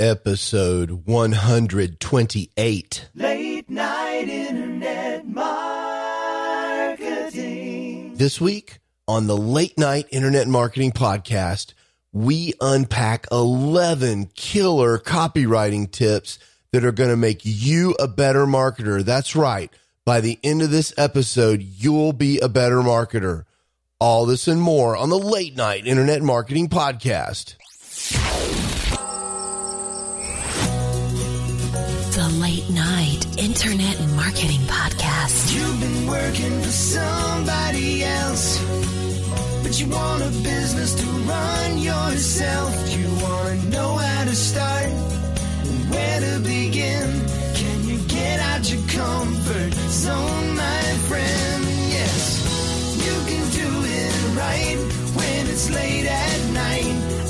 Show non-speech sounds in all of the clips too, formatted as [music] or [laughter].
episode 128. Late night internet marketing. This week on the Late Night Internet Marketing Podcast, we unpack 11 killer copywriting tips that are going to make you a better marketer. That's right. By the end of this episode, you'll be a better marketer. All this and more on the Late Night Internet Marketing Podcast. Internet Marketing Podcast. You've been working for somebody else, but you want a business to run yourself. You want to know how to start, and where to begin. Can you get out your comfort zone, my friend? Yes, you can do it right when it's late at night.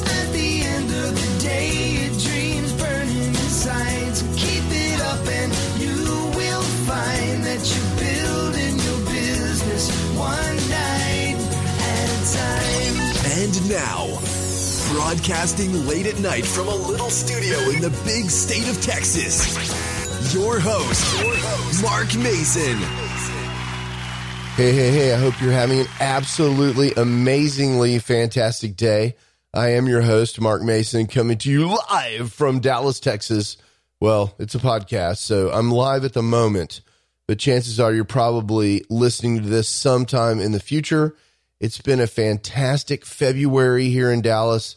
That you're building your business one night at a time. And now, broadcasting late at night from a little studio in the big state of Texas, your host, your host Mark Mason. Hey, hey, hey, I hope you're having an absolutely amazingly fantastic day. I am your host, Mark Mason, coming to you live from Dallas, Texas. Well, it's a podcast, so I'm live at the moment, but chances are you're probably listening to this sometime in the future. It's been a fantastic February here in Dallas.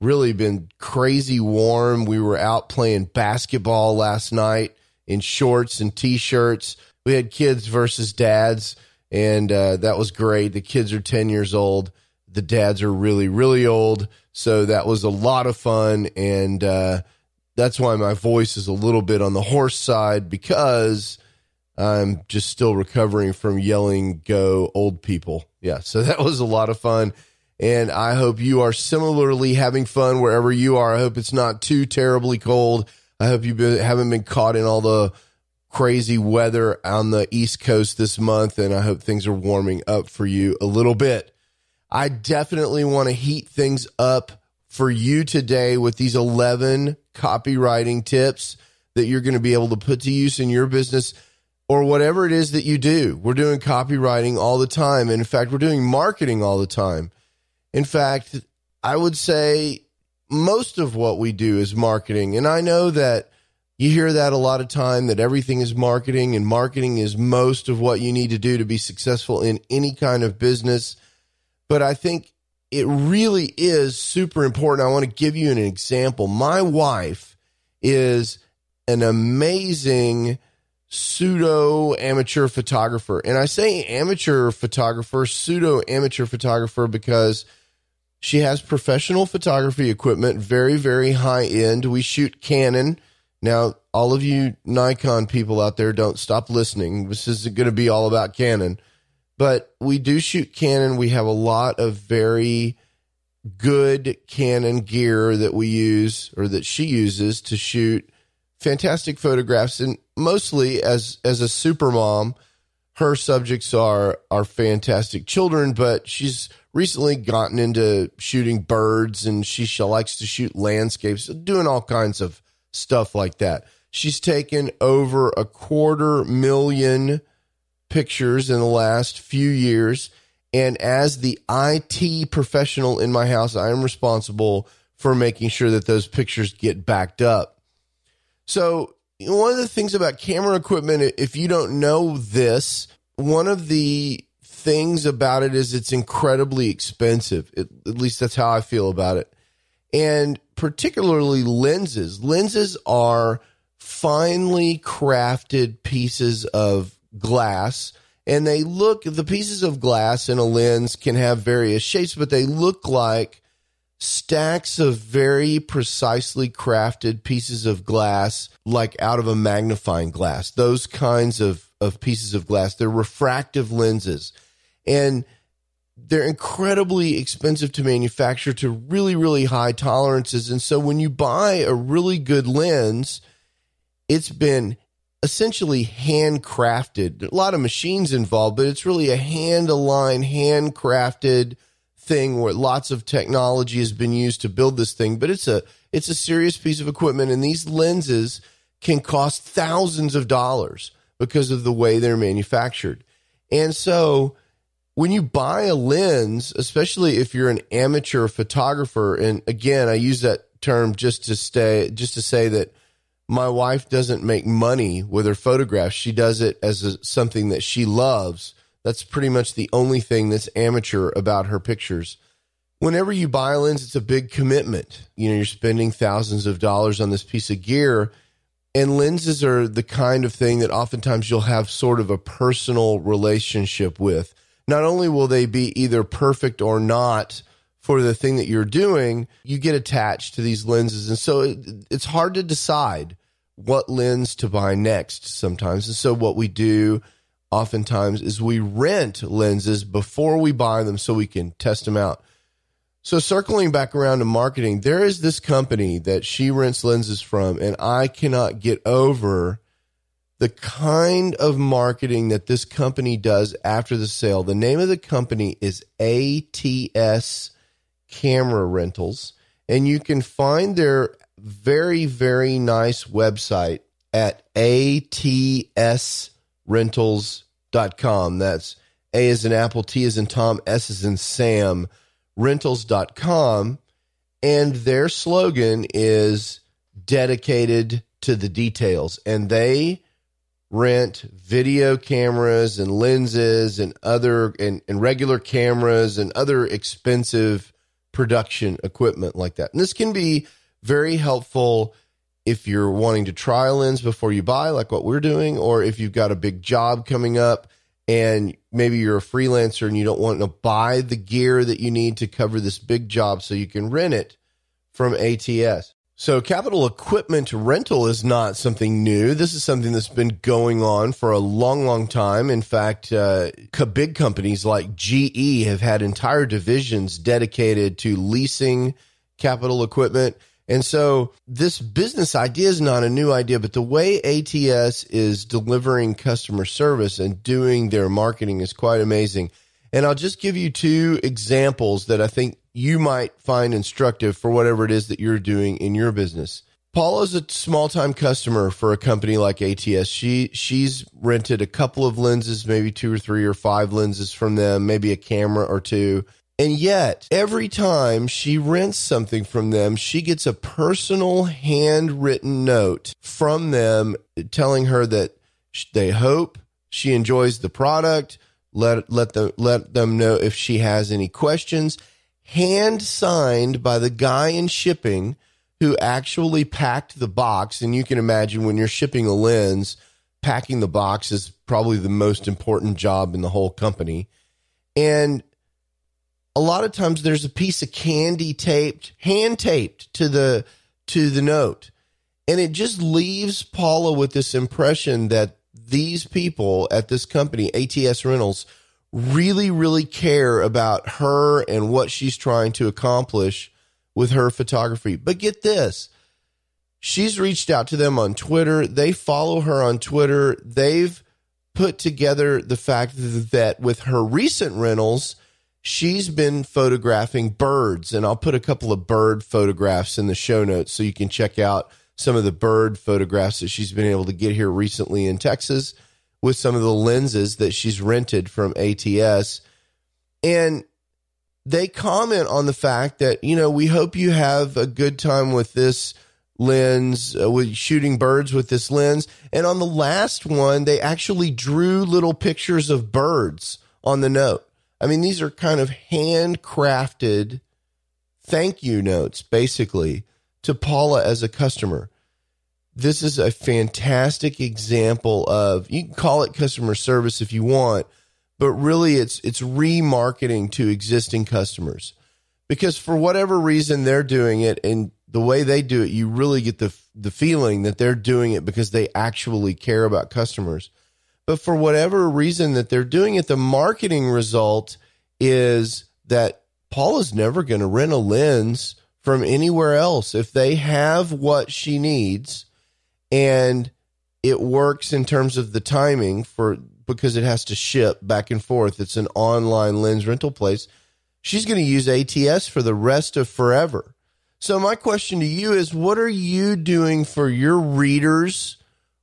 Really been crazy warm. We were out playing basketball last night in shorts and t shirts. We had kids versus dads and uh, that was great. The kids are 10 years old. The dads are really, really old. So that was a lot of fun. And uh, that's why my voice is a little bit on the hoarse side because I'm just still recovering from yelling, go old people. Yeah. So [laughs] that was a lot of fun. And I hope you are similarly having fun wherever you are. I hope it's not too terribly cold. I hope you haven't been caught in all the crazy weather on the East Coast this month, and I hope things are warming up for you a little bit. I definitely want to heat things up for you today with these 11 copywriting tips that you're going to be able to put to use in your business or whatever it is that you do. We're doing copywriting all the time. And in fact, we're doing marketing all the time. In fact, I would say most of what we do is marketing. And I know that you hear that a lot of time that everything is marketing and marketing is most of what you need to do to be successful in any kind of business. But I think it really is super important. I want to give you an example. My wife is an amazing pseudo amateur photographer. And I say amateur photographer, pseudo amateur photographer because she has professional photography equipment, very, very high end. We shoot Canon now, all of you Nikon people out there, don't stop listening. This is going to be all about Canon, but we do shoot Canon. We have a lot of very good Canon gear that we use or that she uses to shoot fantastic photographs. And mostly as, as a super mom, her subjects are, are fantastic children, but she's recently gotten into shooting birds and she, she likes to shoot landscapes, doing all kinds of stuff like that. She's taken over a quarter million pictures in the last few years. And as the IT professional in my house, I am responsible for making sure that those pictures get backed up. So, one of the things about camera equipment, if you don't know this, one of the things about it is it's incredibly expensive. It, at least that's how I feel about it. And particularly lenses. Lenses are finely crafted pieces of glass and they look the pieces of glass in a lens can have various shapes but they look like stacks of very precisely crafted pieces of glass like out of a magnifying glass those kinds of of pieces of glass they're refractive lenses and they're incredibly expensive to manufacture to really, really high tolerances. And so when you buy a really good lens, it's been essentially handcrafted. A lot of machines involved, but it's really a hand aligned, handcrafted thing where lots of technology has been used to build this thing. But it's a it's a serious piece of equipment, and these lenses can cost thousands of dollars because of the way they're manufactured. And so when you buy a lens, especially if you're an amateur photographer, and again, I use that term just to stay, just to say that my wife doesn't make money with her photographs. She does it as a, something that she loves. That's pretty much the only thing that's amateur about her pictures. Whenever you buy a lens, it's a big commitment. You know, you're spending thousands of dollars on this piece of gear and lenses are the kind of thing that oftentimes you'll have sort of a personal relationship with. Not only will they be either perfect or not for the thing that you're doing, you get attached to these lenses. And so it, it's hard to decide what lens to buy next sometimes. And so what we do oftentimes is we rent lenses before we buy them so we can test them out. So circling back around to marketing, there is this company that she rents lenses from, and I cannot get over the kind of marketing that this company does after the sale. The name of the company is ATS Camera Rentals, and you can find their very, very nice website at atsrentals.com. That's A is in Apple, T is in Tom, S is in Sam rentals.com and their slogan is dedicated to the details. And they rent video cameras and lenses and other and, and regular cameras and other expensive production equipment like that. And this can be very helpful if you're wanting to try a lens before you buy like what we're doing or if you've got a big job coming up and maybe you're a freelancer and you don't want to buy the gear that you need to cover this big job so you can rent it from ATS. So capital equipment rental is not something new. This is something that's been going on for a long, long time. In fact, uh, big companies like GE have had entire divisions dedicated to leasing capital equipment. And so this business idea is not a new idea, but the way ATS is delivering customer service and doing their marketing is quite amazing. And I'll just give you two examples that I think you might find instructive for whatever it is that you're doing in your business. Paula's a small time customer for a company like ATS. She she's rented a couple of lenses, maybe two or three or five lenses from them, maybe a camera or two. And yet, every time she rents something from them, she gets a personal handwritten note from them telling her that they hope she enjoys the product. Let let them let them know if she has any questions. Hand signed by the guy in shipping who actually packed the box. And you can imagine when you're shipping a lens, packing the box is probably the most important job in the whole company. And a lot of times there's a piece of candy taped, hand taped to the to the note. And it just leaves Paula with this impression that these people at this company, ATS Rentals, really, really care about her and what she's trying to accomplish with her photography. But get this she's reached out to them on Twitter. They follow her on Twitter. They've put together the fact that with her recent rentals, she's been photographing birds, and I'll put a couple of bird photographs in the show notes so you can check out some of the bird photographs that she's been able to get here recently in Texas with some of the lenses that she's rented from ATS. And they comment on the fact that, you know, we hope you have a good time with this lens, uh, with shooting birds with this lens. And on the last one, they actually drew little pictures of birds on the note. I mean, these are kind of handcrafted thank you notes, basically, to Paula as a customer. This is a fantastic example of you can call it customer service if you want, but really it's it's remarketing to existing customers. Because for whatever reason they're doing it and the way they do it, you really get the the feeling that they're doing it because they actually care about customers. But for whatever reason that they're doing it, the marketing result is that Paul is never going to rent a lens from anywhere else. If they have what she needs and it works in terms of the timing for because it has to ship back and forth, it's an online lens rental place. She's going to use ATS for the rest of forever. So, my question to you is what are you doing for your readers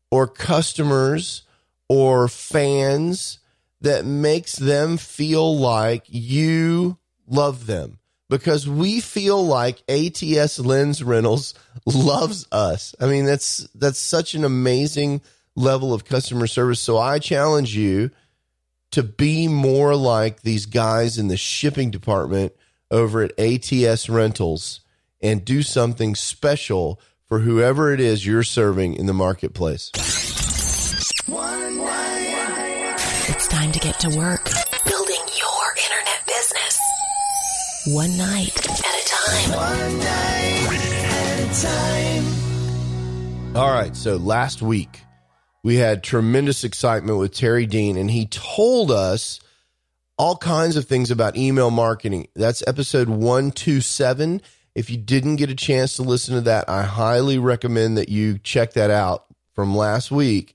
or customers or fans that makes them feel like you love them? Because we feel like ATS Lens Rentals loves us. I mean, that's that's such an amazing level of customer service. So I challenge you to be more like these guys in the shipping department over at ATS Rentals and do something special for whoever it is you're serving in the marketplace. It's time to get to work building your internet business. One night at a time. One night at a time. All right. So last week, we had tremendous excitement with Terry Dean, and he told us all kinds of things about email marketing. That's episode 127. If you didn't get a chance to listen to that, I highly recommend that you check that out from last week.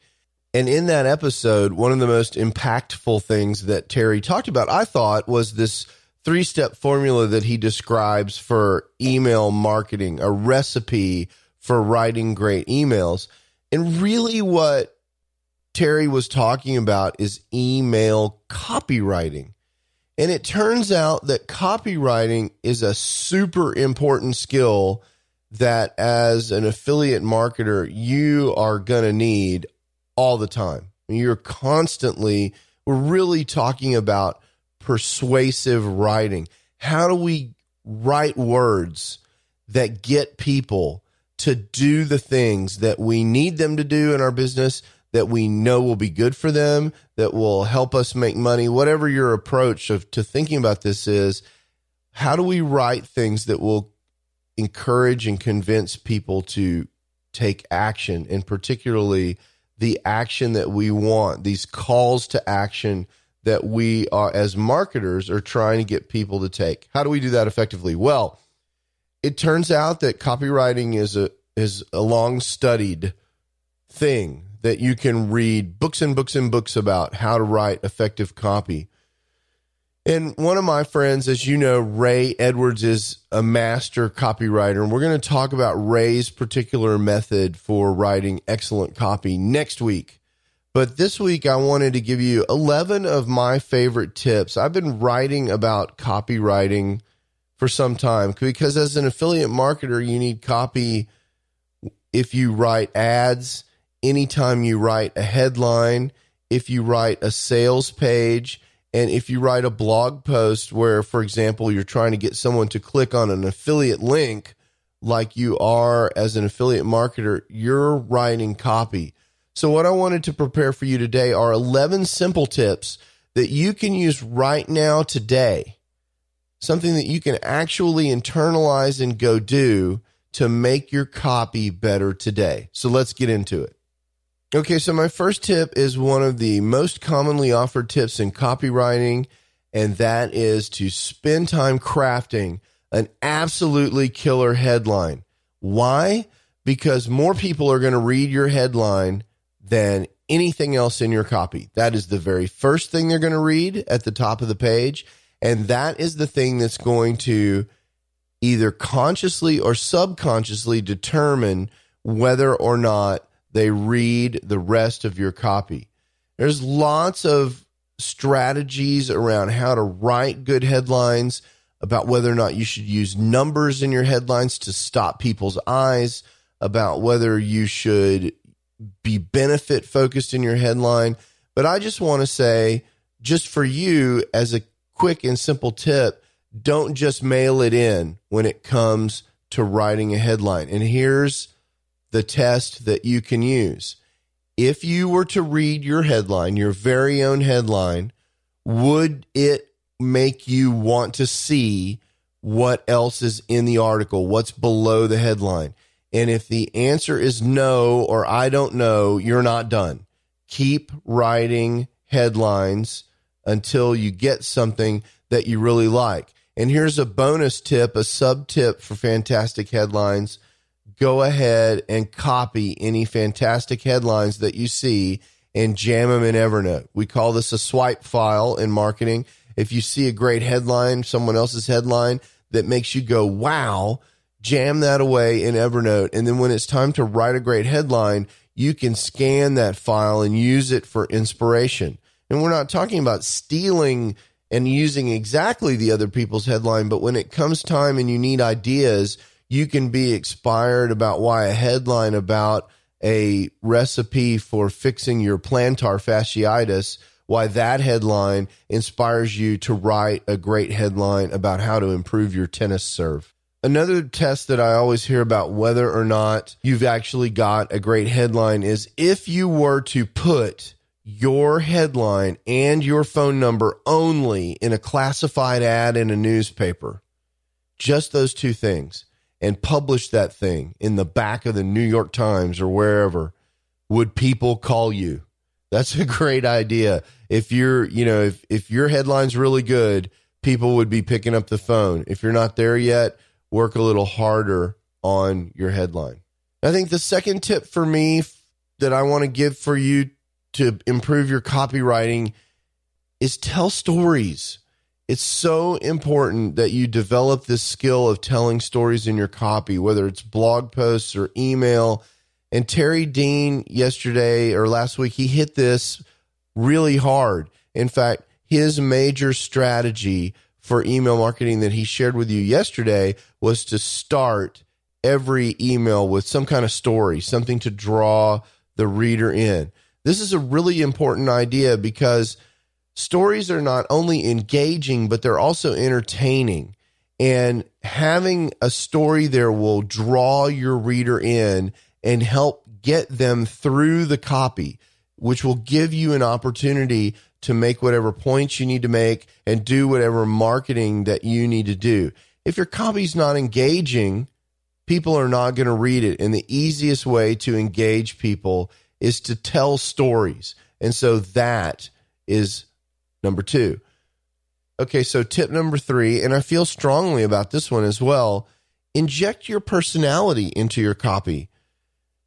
And in that episode, one of the most impactful things that Terry talked about, I thought, was this three step formula that he describes for email marketing, a recipe for writing great emails. And really, what Terry was talking about is email copywriting. And it turns out that copywriting is a super important skill that, as an affiliate marketer, you are going to need all the time. You're constantly, we're really talking about persuasive writing. How do we write words that get people to do the things that we need them to do in our business, that we know will be good for them, that will help us make money? Whatever your approach of, to thinking about this is, how do we write things that will encourage and convince people to take action and particularly the action that we want, these calls to action that we are as marketers are trying to get people to take. How do we do that effectively? Well, it turns out that copywriting is a is a long studied thing that you can read books and books and books about how to write effective copy. And one of my friends, as you know, Ray Edwards is a master copywriter. And we're going to talk about Ray's particular method for writing excellent copy next week. But this week, I wanted to give you 11 of my favorite tips. I've been writing about copywriting for some time because as an affiliate marketer, you need copy if you write ads, anytime you write a headline, if you write a sales page, and if you write a blog post where, for example, you're trying to get someone to click on an affiliate link, like you are as an affiliate marketer, you're writing copy. So, what I wanted to prepare for you today are 11 simple tips that you can use right now today, something that you can actually internalize and go do to make your copy better today. So, let's get into it. Okay, so my first tip is one of the most commonly offered tips in copywriting, and that is to spend time crafting an absolutely killer headline. Why? Because more people are going to read your headline than anything else in your copy. That is the very first thing they're going to read at the top of the page. And that is the thing that's going to either consciously or subconsciously determine whether or not they read the rest of your copy. There's lots of strategies around how to write good headlines, about whether or not you should use numbers in your headlines to stop people's eyes, about whether you should be benefit focused in your headline. But I just want to say, just for you, as a quick and simple tip, don't just mail it in when it comes to writing a headline. And here's the test that you can use. If you were to read your headline, your very own headline, would it make you want to see what else is in the article, what's below the headline? And if the answer is no or I don't know, you're not done. Keep writing headlines until you get something that you really like. And here's a bonus tip, a sub tip for fantastic headlines go ahead and copy any fantastic headlines that you see and jam them in Evernote. We call this a swipe file in marketing. If you see a great headline, someone else's headline that makes you go, wow, jam that away in Evernote. And then when it's time to write a great headline, you can scan that file and use it for inspiration. And we're not talking about stealing and using exactly the other people's headline, but when it comes time and you need ideas, you can be inspired about why a headline about a recipe for fixing your plantar fasciitis, why that headline inspires you to write a great headline about how to improve your tennis serve. Another test that I always hear about whether or not you've actually got a great headline is if you were to put your headline and your phone number only in a classified ad in a newspaper, just those two things, and publish that thing in the back of the New York Times or wherever, would people call you? That's a [laughs] great idea. If you're, you know, if, if your headline's really good, people would be picking up the phone. If you're not there yet, work a little harder on your headline. I think the second tip for me that I want to give for you to improve your copywriting is tell stories. It's so important that you develop this skill of telling stories in your copy, whether it's blog posts or email. And Terry Dean yesterday or last week, he hit this really hard. In fact, his major strategy for email marketing that he shared with you yesterday was to start every email with some kind of story, something to draw the reader in. This is a really important idea because stories are not only engaging, but they're also entertaining. And having a story there will draw your reader in and help get them through the copy, which will give you an opportunity to make whatever points you need to make and do whatever marketing that you need to do. If your copy's not engaging, people are not going to read it. And the easiest way to engage people is to tell stories. And so that is number two. Okay, so tip number three, and I feel strongly about this one as well inject your personality into your copy.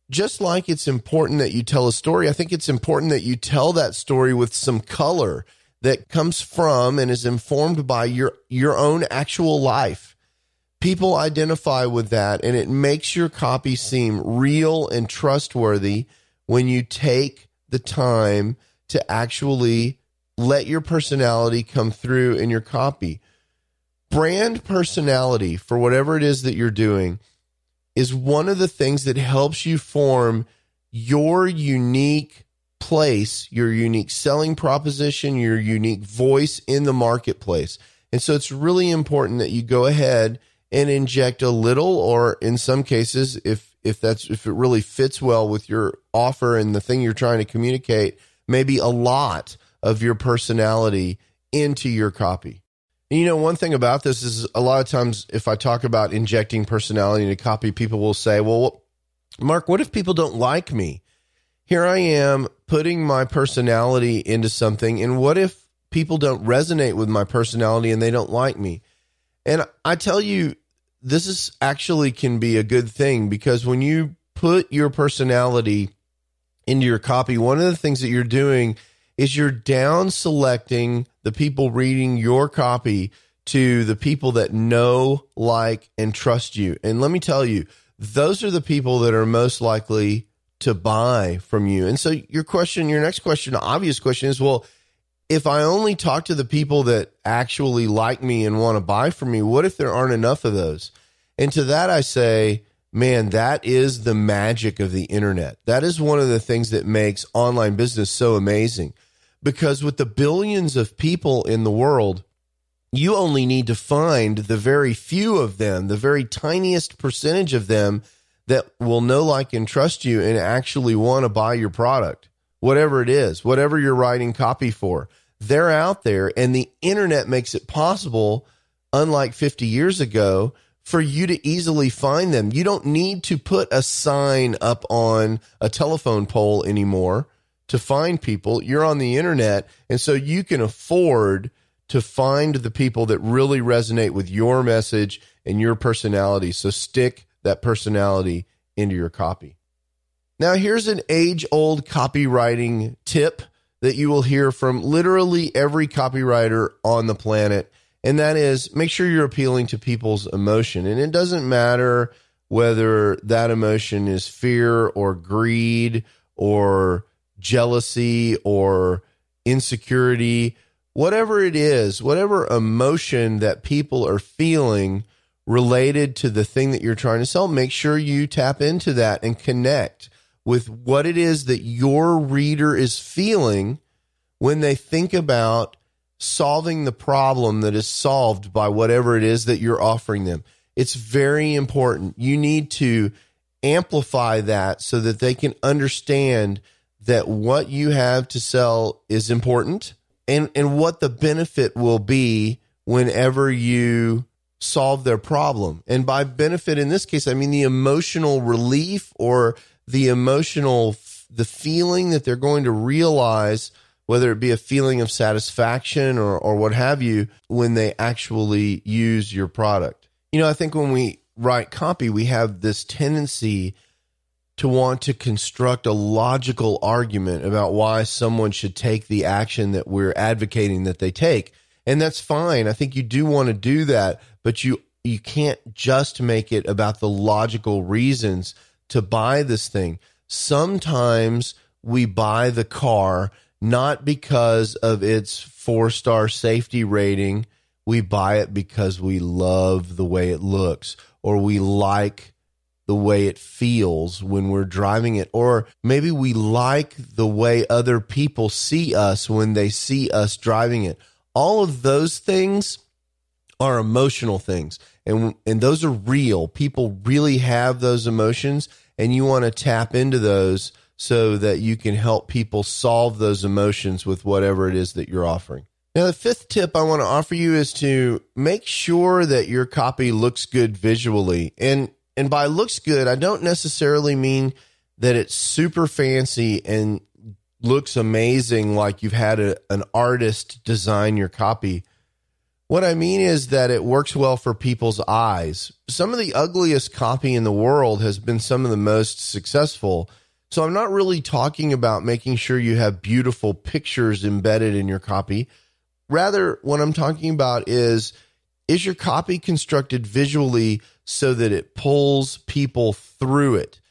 Just like it's important that you tell a story, I think it's important that you tell that story with some color that comes from and is informed by your your own actual life. People identify with that and it makes your copy seem real and trustworthy when you take the time to actually let your personality come through in your copy. Brand personality for whatever it is that you're doing is one of the things that helps you form your unique place, your unique selling proposition, your unique voice in the marketplace. And so it's really important that you go ahead and inject a little or in some cases if if that's if it really fits well with your offer and the thing you're trying to communicate, maybe a lot of your personality into your copy. And you know, one thing about this is a lot of times if I talk about injecting personality into copy, people will say, "Well, Mark, what if people don't like me?" Here I am putting my personality into something, and what if people don't resonate with my personality and they don't like me? And I tell you, this is actually can be a good thing because when you put your personality into your copy, one of the things that you're doing is you're down selecting the people reading your copy to the people that know, like, and trust you. And let me tell you, those are the people that are most likely to buy from you. And so your question, your next question, obvious question is, well, if I only talk to the people that actually like me and want to buy from me, what if there aren't enough of those? And to that, I say, man, that is the magic of the internet. That is one of the things that makes online business so amazing. Because with the billions of people in the world, you only need to find the very few of them, the very tiniest percentage of them that will know, like, and trust you and actually want to buy your product, whatever it is, whatever you're writing copy for they're out there and the internet makes it possible unlike 50 years ago for you to easily find them. You don't need to put a sign up on a telephone pole anymore to find people. You're on the internet and so you can afford to find the people that really resonate with your message and your personality. So stick that personality into your copy. Now here's an age old copywriting tip that you will hear from literally every copywriter on the planet. And that is make sure you're appealing to people's emotion. And it doesn't matter whether that emotion is fear or greed or jealousy or insecurity, whatever it is, whatever emotion that people are feeling related to the thing that you're trying to sell, make sure you tap into that and connect with what it is that your reader is feeling when they think about solving the problem that is solved by whatever it is that you're offering them. It's very important. You need to amplify that so that they can understand that what you have to sell is important and, and what the benefit will be whenever you solve their problem. And by benefit in this case, I mean the emotional relief or the emotional, the feeling that they're going to realize, whether it be a feeling of satisfaction or, or what have you, when they actually use your product. You know, I think when we write copy, we have this tendency to want to construct a logical argument about why someone should take the action that we're advocating that they take. And that's fine. I think you do want to do that, but you you can't just make it about the logical reasons to buy this thing. Sometimes we buy the car not because of its four-star safety rating. We buy it because we love the way it looks or we like the way it feels when we're driving it, or maybe we like the way other people see us when they see us driving it. All of those things are emotional things, and and those are real. People really have those emotions, and you want to tap into those so that you can help people solve those emotions with whatever it is that you're offering. Now, the fifth tip I want to offer you is to make sure that your copy looks good visually. And and by looks good, I don't necessarily mean that it's super fancy and looks amazing like you've had a, an artist design your copy. What I mean is that it works well for people's eyes. Some of the ugliest copy in the world has been some of the most successful. So I'm not really talking about making sure you have beautiful pictures embedded in your copy. Rather, what I'm talking about is is your copy constructed visually so that it pulls people through it?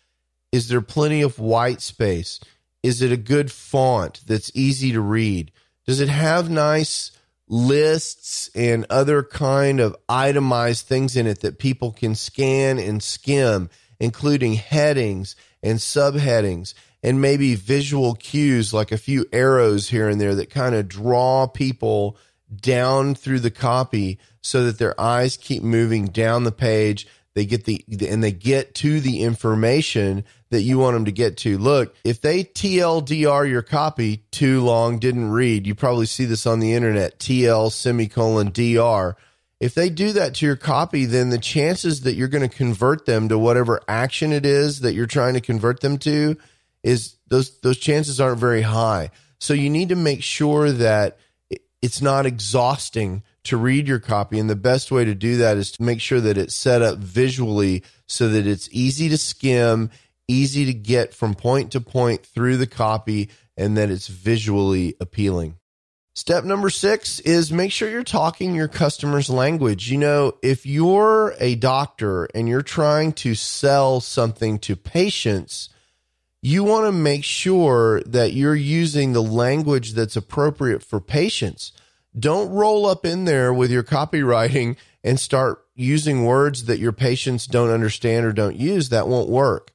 Is there plenty of white space? Is it a good font that's easy to read? Does it have nice lists and other kind of itemized things in it that people can scan and skim, including headings and subheadings and maybe visual cues like a few arrows here and there that kind of draw people down through the copy so that their eyes keep moving down the page they get the and they get to the information that you want them to get to. Look, if they TLDR your copy too long, didn't read, you probably see this on the internet, TL semicolon DR. If they do that to your copy, then the chances that you're going to convert them to whatever action it is that you're trying to convert them to is those those chances aren't very high. So you need to make sure that it's not exhausting to read your copy. And the best way to do that is to make sure that it's set up visually so that it's easy to skim, easy to get from point to point through the copy, and that it's visually appealing. Step number six is make sure you're talking your customer's language. You know, if you're a doctor and you're trying to sell something to patients, you want to make sure that you're using the language that's appropriate for patients. Don't roll up in there with your copywriting and start using words that your patients don't understand or don't use. That won't work.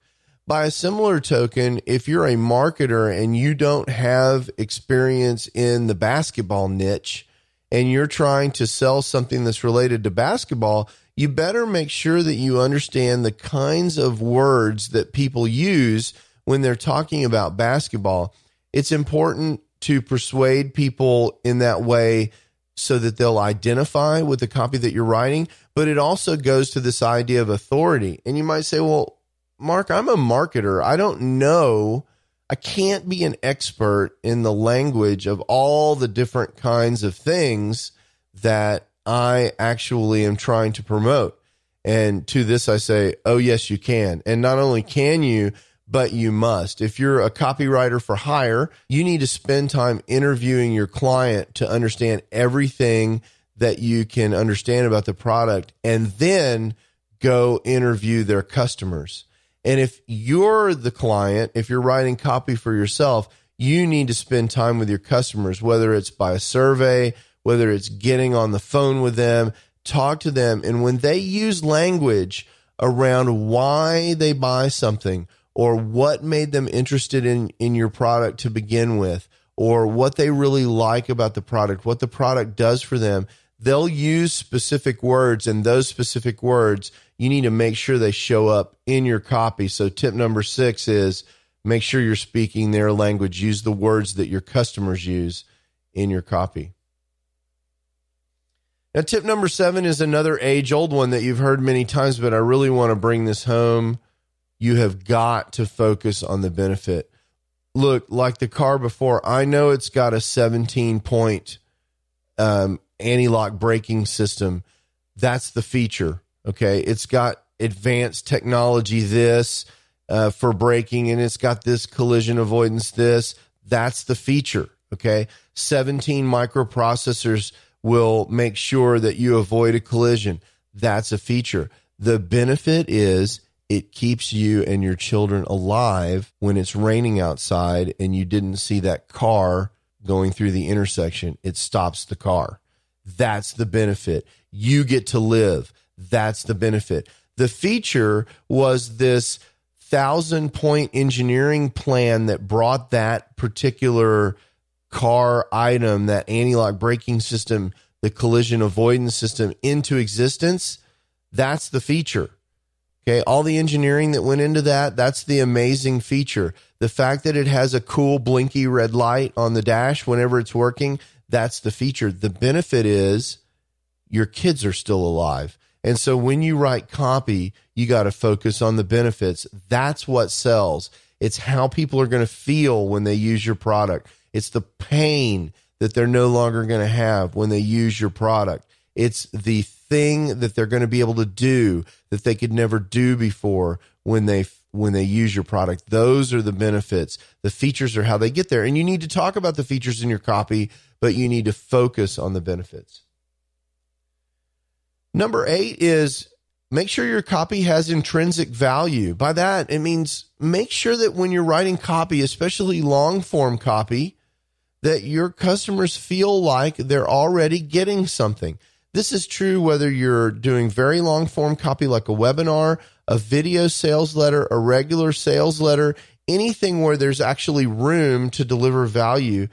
By a similar token, if you're a marketer and you don't have experience in the basketball niche and you're trying to sell something that's related to basketball, you better make sure that you understand the kinds of words that people use when they're talking about basketball. It's important to persuade people in that way so that they'll identify with the copy that you're writing. But it also goes to this idea of authority. And you might say, well, Mark, I'm a marketer. I don't know. I can't be an expert in the language of all the different kinds of things that I actually am trying to promote. And to this, I say, oh, yes, you can. And not only can you, but you must. If you're a copywriter for hire, you need to spend time interviewing your client to understand everything that you can understand about the product and then go interview their customers. And if you're the client, if you're writing copy for yourself, you need to spend time with your customers, whether it's by a survey, whether it's getting on the phone with them, talk to them. And when they use language around why they buy something or what made them interested in, in your product to begin with, or what they really like about the product, what the product does for them, they'll use specific words and those specific words you need to make sure they show up in your copy. So tip number six is make sure you're speaking their language. Use the words that your customers use in your copy. Now tip number seven is another age old one that you've heard many times but i really want to bring this home. You have got to focus on the benefit. Look like the car before i know it's got a 17 point um, anti-lock braking system. That's the feature okay it's got advanced technology this uh, for braking and it's got this collision avoidance this. That's the feature okay? 17 microprocessors will make sure that you avoid a collision. That's a feature. The benefit is it keeps you and your children alive when it's raining outside and you didn't see that car going through the intersection. It stops the car. That's the benefit. You get to live. That's the benefit. The feature was this thousand point engineering plan that brought that particular car item, that anti lock braking system, the collision avoidance system into existence. That's the feature. Okay. All the engineering that went into that, that's the amazing feature. The fact that it has a cool blinky red light on the dash whenever it's working, that's the feature. The benefit is your kids are still alive. And so when you write copy, you got to focus on the benefits. That's what sells. It's how people are going to feel when they use your product. It's the pain that they're no longer going to have when they use your product. It's the thing that they're going to be able to do that they could never do before when they when they use your product. Those are the benefits. The features are how they get there. And you need to talk about the features in your copy but you need to focus on the benefits. Number eight is make sure your copy has intrinsic value. By that, it means make sure that when you're writing copy, especially long form copy, that your customers feel like they're already getting something. This is true whether you're doing very long form copy like a webinar, a video sales letter, a regular sales letter, anything where there's actually room to deliver value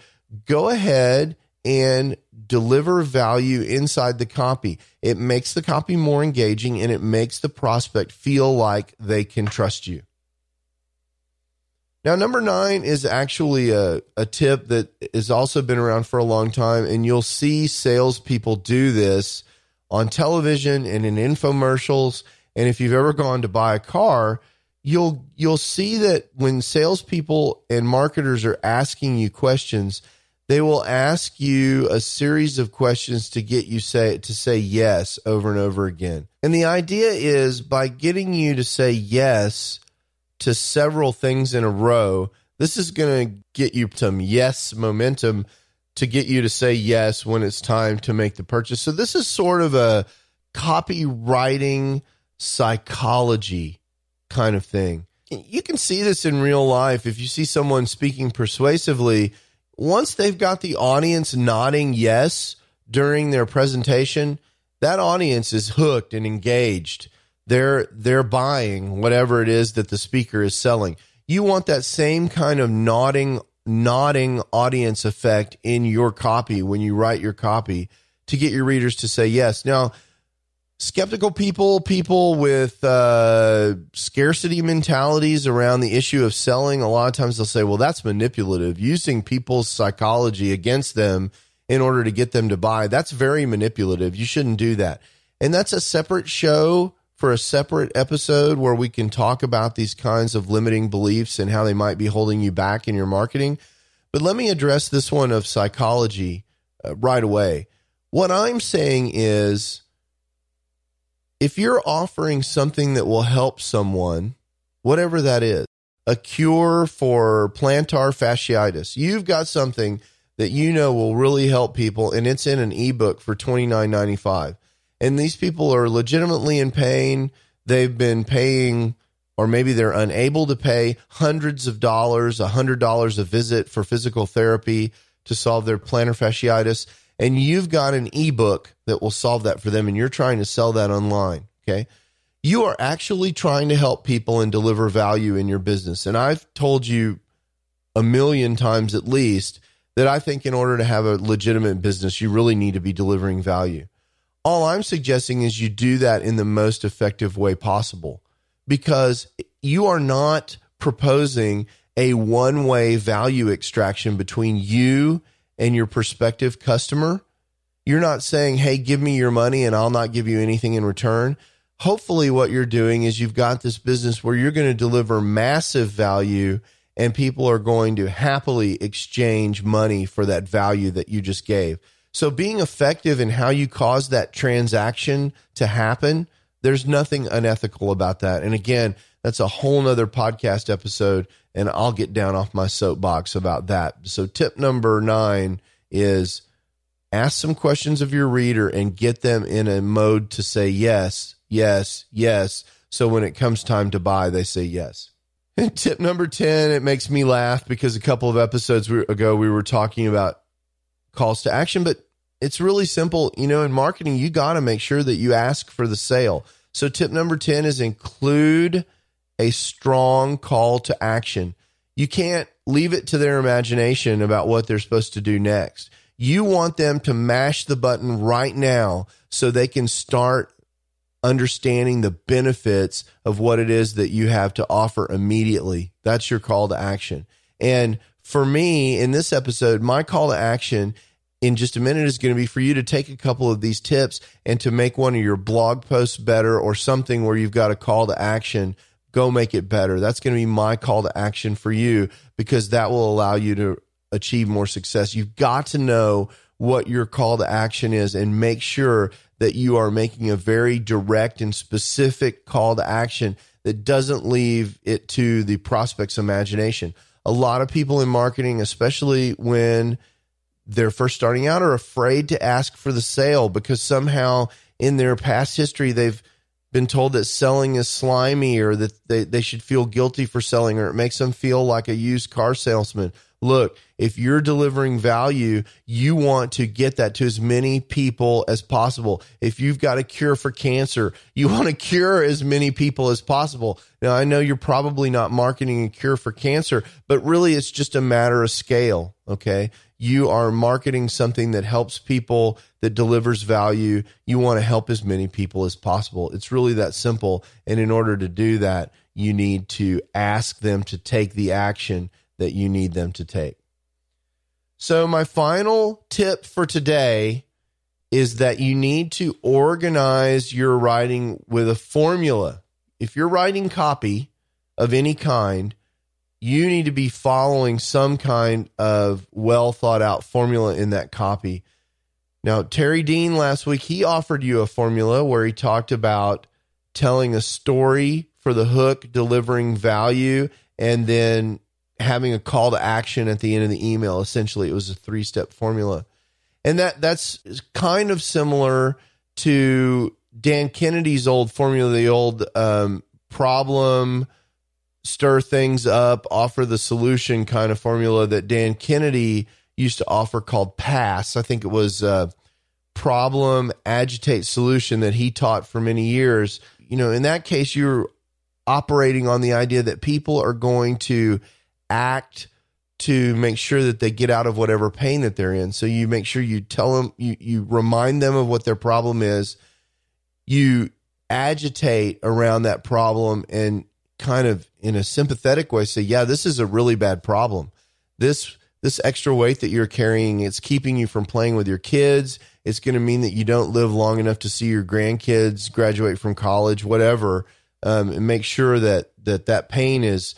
go ahead and deliver value inside the copy. It makes the copy more engaging and it makes the prospect feel like they can trust you. Now, number nine is actually a, a tip that has also been around for a long time, and you'll see salespeople do this on television and in infomercials. And if you've ever gone to buy a car, you'll you'll see that when salespeople and marketers are asking you questions, they will ask you a series of questions to get you say to say yes over and over again. And the idea is by getting you to say yes to several things in a row, this is going to get you some yes momentum to get you to say yes when it's time to make the purchase. So this is sort of a copywriting psychology kind of thing. You can see this in real life if you see someone speaking persuasively once they've got the audience nodding yes during their presentation, that audience is hooked and engaged. They're they're buying whatever it is that the speaker is selling. You want that same kind of nodding nodding audience effect in your copy when you write your copy to get your readers to say yes. Now, skeptical people, people with uh, scarcity mentalities around the issue of selling, a lot of times they'll say, well, that's manipulative, using people's psychology against them in order to get them to buy. That's very manipulative. You shouldn't do that. And that's a separate show for a separate episode where we can talk about these kinds of limiting beliefs and how they might be holding you back in your marketing. But let me address this one of psychology uh, right away. What I'm saying is, if you're offering something that will help someone, whatever that is, a cure for plantar fasciitis, you've got something that you know will really help people, and it's in an ebook for twenty nine ninety five. And these people are legitimately in pain. They've been paying, or maybe they're unable to pay hundreds of dollars, a hundred dollars a visit for physical therapy to solve their plantar fasciitis. And you've got an ebook that will solve that for them, and you're trying to sell that online. Okay. You are actually trying to help people and deliver value in your business. And I've told you a million times at least that I think in order to have a legitimate business, you really need to be delivering value. All I'm suggesting is you do that in the most effective way possible because you are not proposing a one way value extraction between you and your prospective customer. You're not saying, hey, give me your money and I'll not give you anything in return. Hopefully, what you're doing is you've got this business where you're going to deliver massive value and people are going to happily exchange money for that value that you just gave. So being effective in how you cause that transaction to happen, there's nothing unethical about that. And again, that's a whole nother podcast episode, and I'll get down off my soapbox about that. So tip number nine is ask some questions of your reader and get them in a mode to say yes, yes, yes. So when it comes time to buy, they say yes. [laughs] And tip number 10, it makes me laugh because a couple of episodes ago we were talking about calls to action, but it's really simple. You know, in marketing, you got to make sure that you ask for the sale. So, tip number 10 is include a strong call to action. You can't leave it to their imagination about what they're supposed to do next. You want them to mash the button right now so they can start understanding the benefits of what it is that you have to offer immediately. That's your call to action. And for me, in this episode, my call to action in just a minute is going to be for you to take a couple of these tips and to make one of your blog posts better or something where you've got a call to action. Go make it better. That's going to be my call to action for you because that will allow you to achieve more success. You've got to know what your call to action is and make sure that you are making a very direct and specific call to action that doesn't leave it to the prospect's imagination. A lot of people in marketing, especially when they're first starting out, are afraid to ask for the sale because somehow in their past history, they've been told that selling is slimy or that they, they should feel guilty for selling or it makes them feel like a used car salesman look, if you're delivering value, you want to get that to as many people as possible. If you've got a cure for cancer, you [laughs] want to cure as many people as possible. Now, I know you're probably not marketing a cure for cancer, but really it's just a matter of scale. Okay. You are marketing something that helps people, that delivers value. You want to help as many people as possible. It's really that simple. And in order to do that, you need to ask them to take the action that you need them to take. So, my final tip for today is that you need to organize your writing with a formula. If you're writing copy of any kind, you need to be following some kind of well thought out formula in that copy. Now, Terry Dean last week, he offered you a formula where he talked about telling a story for the hook, delivering value, and then having a call to action at the end of the email. Essentially, it was a three step formula. And that that's kind of similar to Dan Kennedy's old formula, the old um, problem, stir things up, offer the solution kind of formula that Dan Kennedy used to offer called PASS. I think it was uh, problem, agitate, solution that he taught for many years. You know, in that case, you're operating on the idea that people are going to act to make sure that they get out of whatever pain that they're in. So you make sure you tell them, you, you remind them of what their problem is. You agitate around that problem and kind of in a sympathetic way say, yeah, this is a really bad problem. This, this extra weight that you're carrying, it's keeping you from playing with your kids. It's going to mean that you don't live long enough to see your grandkids graduate from college, whatever. Um, and make sure that, that that pain is,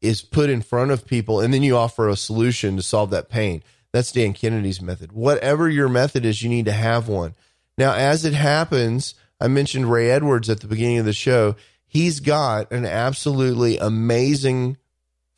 is put in front of people and then you offer a solution to solve that pain. That's Dan Kennedy's method. Whatever your method is, you need to have one. Now, as it happens, I mentioned Ray Edwards at the beginning of the show. He's got an absolutely amazing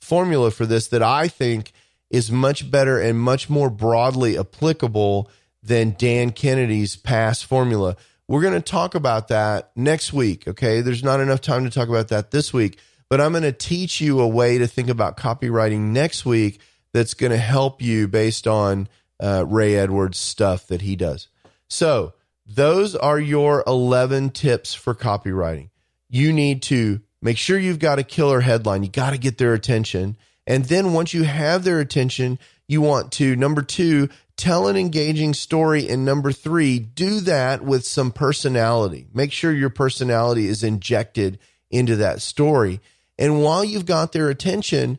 formula for this that I think is much better and much more broadly applicable than Dan Kennedy's past formula. We're going to talk about that next week. Okay. There's not enough time to talk about that this week, but I'm going to teach you a way to think about copywriting next week that's going to help you based on uh, Ray Edwards' stuff that he does. So, those are your 11 tips for copywriting. You need to make sure you've got a killer headline. You got to get their attention. And then once you have their attention, you want to, number two, tell an engaging story. And number three, do that with some personality. Make sure your personality is injected into that story. And while you've got their attention,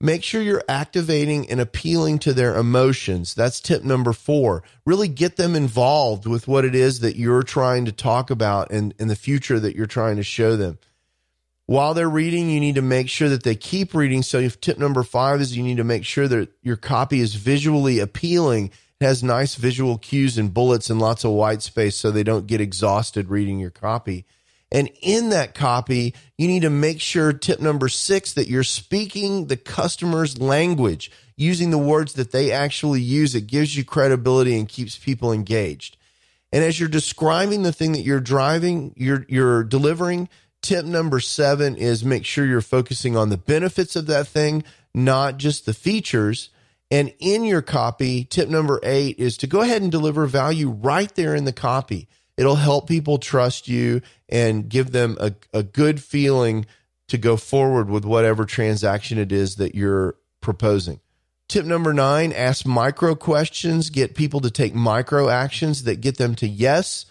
make sure you're activating and appealing to their emotions. That's tip number four. Really get them involved with what it is that you're trying to talk about and in the future that you're trying to show them. While they're reading, you need to make sure that they keep reading. So, tip number five is you need to make sure that your copy is visually appealing, it has nice visual cues and bullets and lots of white space so they don't get exhausted reading your copy. And in that copy, you need to make sure, tip number six, that you're speaking the customer's language, using the words that they actually use. It gives you credibility and keeps people engaged. And as you're describing the thing that you're driving, you're, you're delivering, Tip number seven is make sure you're focusing on the benefits of that thing, not just the features. And in your copy, tip number eight is to go ahead and deliver value right there in the copy. It'll help people trust you and give them a, a good feeling to go forward with whatever transaction it is that you're proposing. Tip number nine ask micro questions, get people to take micro actions that get them to yes.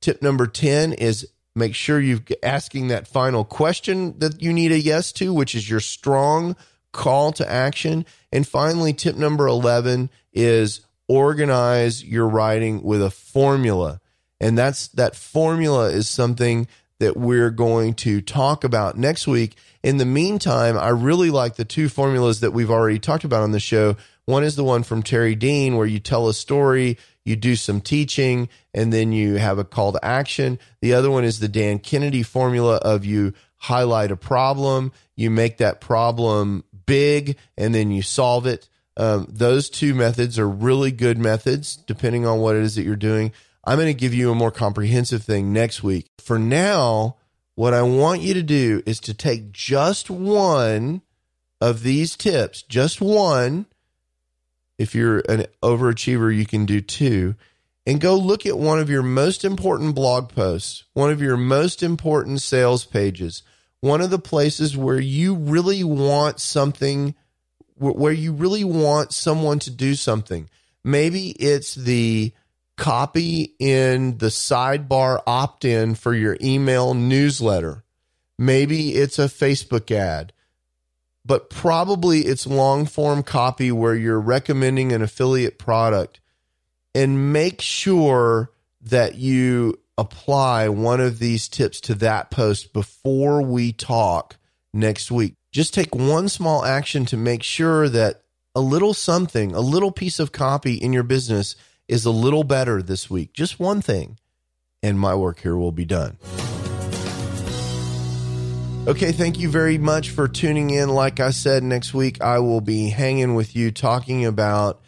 Tip number 10 is Make sure you're asking that final question that you need a yes to, which is your strong call to action. And finally, tip number 11 is organize your writing with a formula. And that's that formula is something that we're going to talk about next week. In the meantime, I really like the two formulas that we've already talked about on the show. One is the one from Terry Dean, where you tell a story you do some teaching, and then you have a call to action. The other one is the Dan Kennedy formula of you highlight a problem, you make that problem big, and then you solve it. Um, those two methods are really good methods, depending on what it is that you're doing. I'm going to give you a more comprehensive thing next week. For now, what I want you to do is to take just one of these tips, just one, if you're an overachiever, you can do two. And go look at one of your most important blog posts, one of your most important sales pages, one of the places where you really want something, where you really want someone to do something. Maybe it's the copy in the sidebar opt in for your email newsletter. Maybe it's a Facebook ad but probably it's long form copy where you're recommending an affiliate product and make sure that you apply one of these tips to that post before we talk next week. Just take one small action to make sure that a little something, a little piece of copy in your business is a little better this week. Just one thing, and my work here will be done. Okay, thank you very much for tuning in. Like I said, next week I will be hanging with you talking about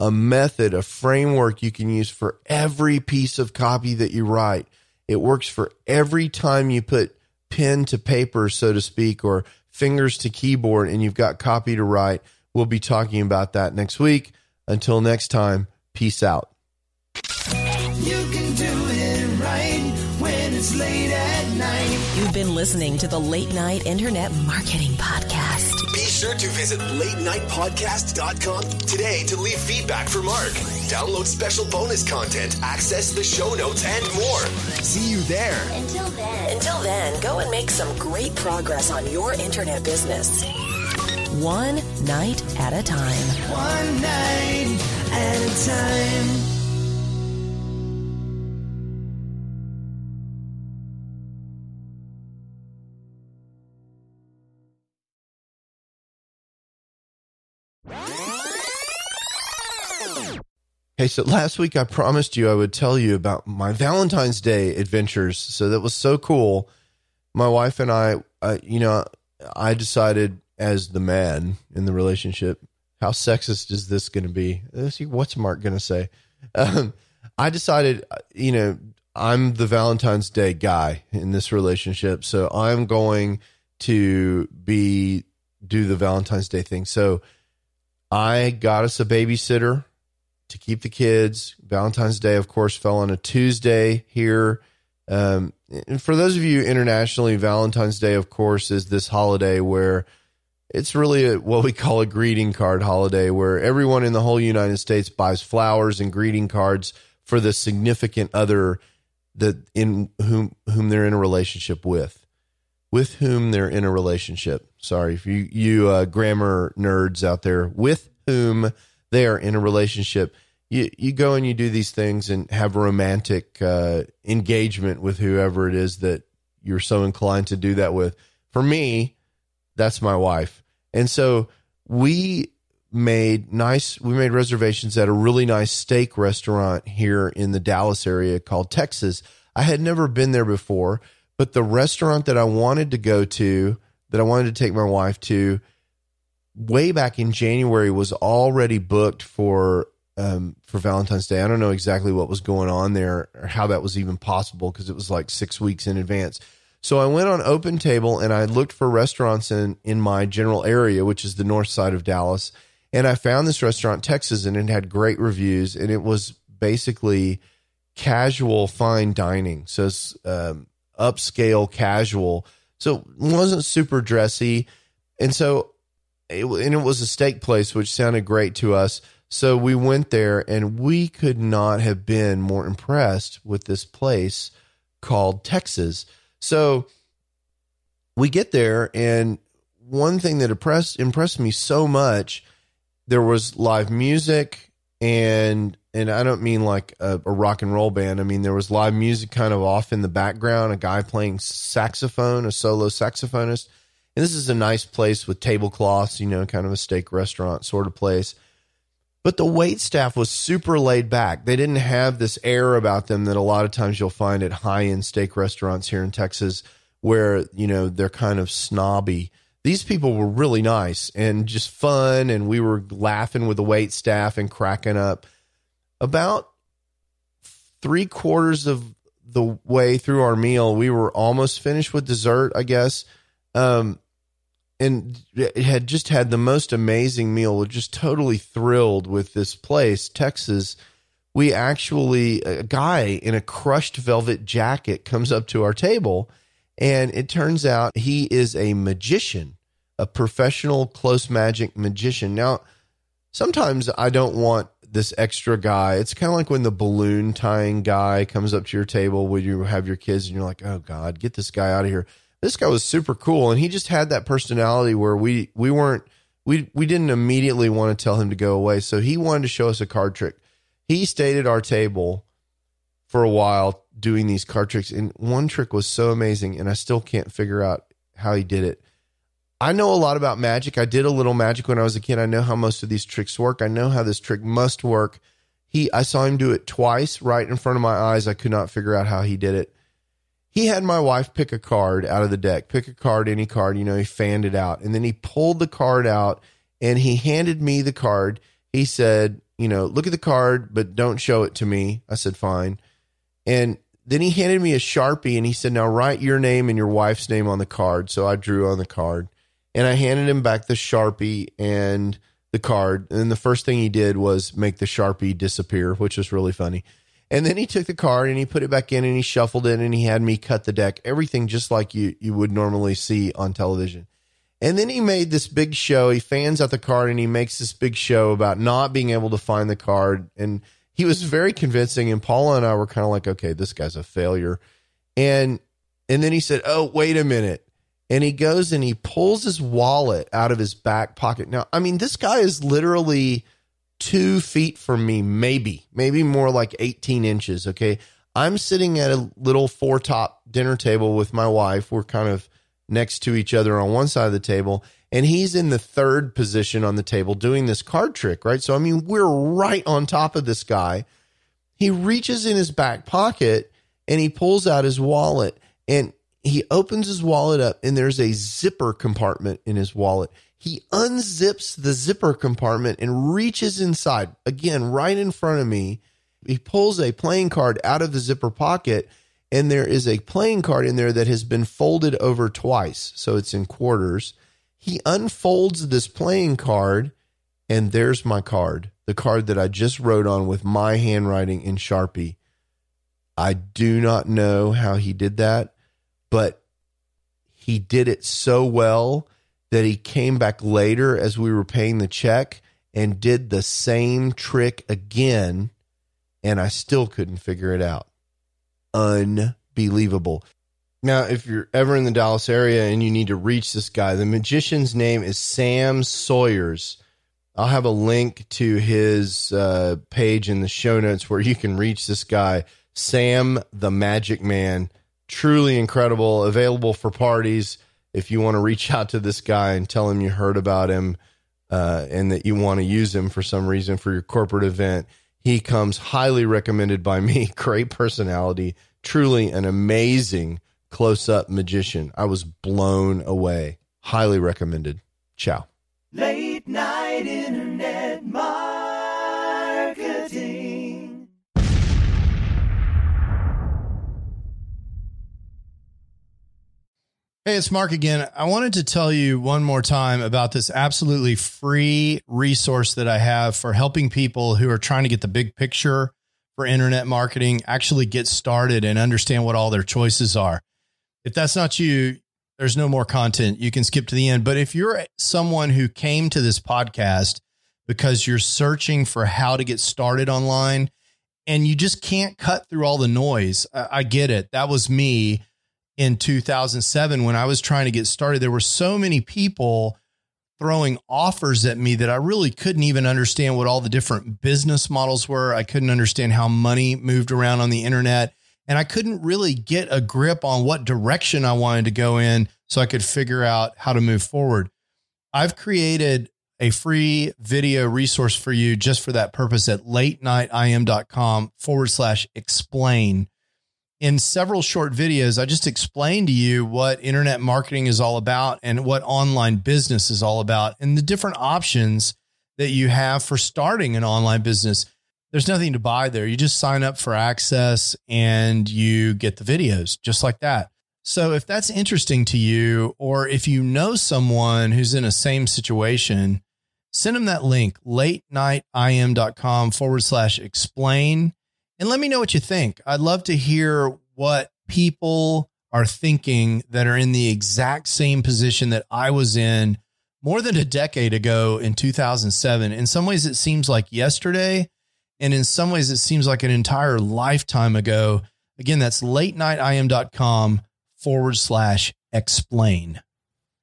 a method, a framework you can use for every piece of copy that you write. It works for every time you put pen to paper, so to speak, or fingers to keyboard, and you've got copy to write. We'll be talking about that next week. Until next time, peace out. You can do it right when it's late at night. You've been listening to the Late Night Internet Marketing Podcast. Be sure to visit latenightpodcast.com today to leave feedback for Mark. Download special bonus content, access the show notes, and more. See you there. Until then, until then, go and make some great progress on your internet business. One night at a time. One night at a time. Hey, so last week I promised you I would tell you about my Valentine's Day adventures. So that was so cool. My wife and I, uh, you know, I decided as the man in the relationship, how sexist is this going to be? Let's see, what's Mark going to say? Um, I decided, you know, I'm the Valentine's Day guy in this relationship, so I'm going to be do the Valentine's Day thing. So I got us a babysitter to keep the kids. Valentine's Day, of course, fell on a Tuesday here. Um, and for those of you internationally, Valentine's Day, of course, is this holiday where it's really a, what we call a greeting card holiday, where everyone in the whole United States buys flowers and greeting cards for the significant other that in whom whom they're in a relationship with, with whom they're in a relationship. Sorry, if you you uh, grammar nerds out there, with whom they are in a relationship you you go and you do these things and have romantic uh, engagement with whoever it is that you're so inclined to do that with. For me, that's my wife, and so we made nice. We made reservations at a really nice steak restaurant here in the Dallas area called Texas. I had never been there before, but the restaurant that I wanted to go to, that I wanted to take my wife to, way back in January was already booked for um, for Valentine's Day. I don't know exactly what was going on there or how that was even possible because it was like six weeks in advance. So I went on Open Table and I looked for restaurants in in my general area, which is the north side of Dallas, and I found this restaurant Texas, and it had great reviews, and it was basically casual fine dining, so it's um, upscale casual. So it wasn't super dressy, and so it, and it was a steak place, which sounded great to us. So we went there and we could not have been more impressed with this place called Texas. So we get there and one thing that impressed impressed me so much there was live music and and I don't mean like a, a, rock and roll band. I mean there was live music kind of off in the background, a guy playing saxophone, a solo saxophonist. And this is a nice place with tablecloths, you know, kind of a steak restaurant sort of place. But the wait staff was super laid back. They didn't have this air about them that a lot of times you'll find at high end steak restaurants here in Texas where, you know, they're kind of snobby. These people were really nice and just fun. And we were laughing with the wait staff and cracking up. About three quarters of the way through our meal, we were almost finished with dessert, I guess. Um, and had just had the most amazing meal. We're Just totally thrilled with this place, Texas. We actually, a guy in a crushed velvet jacket comes up to our table, and it turns out he is a magician, a professional close magic magician. Now, sometimes I don't want this extra guy. It's kind of like when the balloon tying guy comes up to your table when you have your kids, and you're like, oh, God, get this guy out of here this guy was super cool and he just had that personality where we we weren't we we didn't immediately want to tell him to go away. So he wanted to show us a card trick. He stayed at our table for a while doing these card tricks and one trick was so amazing and i still can't figure out how he did it. I know a lot about magic. I did a little magic when i was a kid. I know how most of these tricks work. I know how this trick must work. He i saw him do it twice right in front of my eyes. I could not figure out how he did it he had my wife pick a card out of the deck, pick a card, any card, you know, he fanned it out. And then he pulled the card out and he handed me the card. He said, you know, look at the card, but don't show it to me. I said, fine. And then he handed me a Sharpie and he said, now write your name and your wife's name on the card. So I drew on the card and I handed him back the Sharpie and the card. And the first thing he did was make the Sharpie disappear, which was really funny. And then he took the card and he put it back in and he shuffled it and he had me cut the deck, everything just like you you would normally see on television. And then he made this big show. He fans out the card and he makes this big show about not being able to find the card. And he was very convincing. And Paula and I were kind of like, okay, this guy's a failure. And and then he said, Oh, wait a minute. And he goes and he pulls his wallet out of his back pocket. Now, I mean, this guy is literally two feet from me, maybe, maybe more like 18 inches. Okay. I'm sitting at a little four top dinner table with my wife. We're kind of next to each other on one side of the table. And he's in the third position on the table doing this card trick, right? So, I mean, we're right on top of this guy. He reaches in his back pocket and he pulls out his wallet and he opens his wallet up and there's a zipper compartment in his wallet. He unzips the zipper compartment and reaches inside, again, right in front of me. He pulls a playing card out of the zipper pocket, and there is a playing card in there that has been folded over twice. So it's in quarters. He unfolds this playing card, and there's my card, the card that I just wrote on with my handwriting in Sharpie. I do not know how he did that, but he did it so well that he came back later as we were paying the check and did the same trick again, and I still couldn't figure it out. Unbelievable. Now, if you're ever in the Dallas area and you need to reach this guy, the magician's name is Sam Sawyers. I'll have a link to his uh, page in the show notes where you can reach this guy, Sam the Magic Man. Truly incredible, available for parties. If you want to reach out to this guy and tell him you heard about him uh, and that you want to use him for some reason for your corporate event, he comes highly recommended by me. [laughs] Great personality, truly an amazing close up magician. I was blown away. Highly recommended. Ciao. Late night internet marketing. Hey, it's Mark again. I wanted to tell you one more time about this absolutely free resource that I have for helping people who are trying to get the big picture for internet marketing actually get started and understand what all their choices are. If that's not you, there's no more content. You can skip to the end. But if you're someone who came to this podcast because you're searching for how to get started online and you just can't cut through all the noise, I, I get it. That was me in 2007 when I was trying to get started. There were so many people throwing offers at me that I really couldn't even understand what all the different business models were. I couldn't understand how money moved around on the internet. And I couldn't really get a grip on what direction I wanted to go in so I could figure out how to move forward. I've created a free video resource for you just for that purpose at late latenightim.com forward slash explain. In several short videos, I just explained to you what internet marketing is all about and what online business is all about and the different options that you have for starting an online business there's nothing to buy there. You just sign up for access and you get the videos just like that. So if that's interesting to you, or if you know someone who's in a same situation, send them that link, late nightim.com forward slash explain, and let me know what you think. I'd love to hear what people are thinking that are in the exact same position that I was in more than a decade ago in 2007. In some ways, it seems like yesterday. And in some ways, it seems like an entire lifetime ago. Again, that's late nightim.com forward slash explain.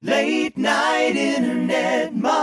Late night internet marketing.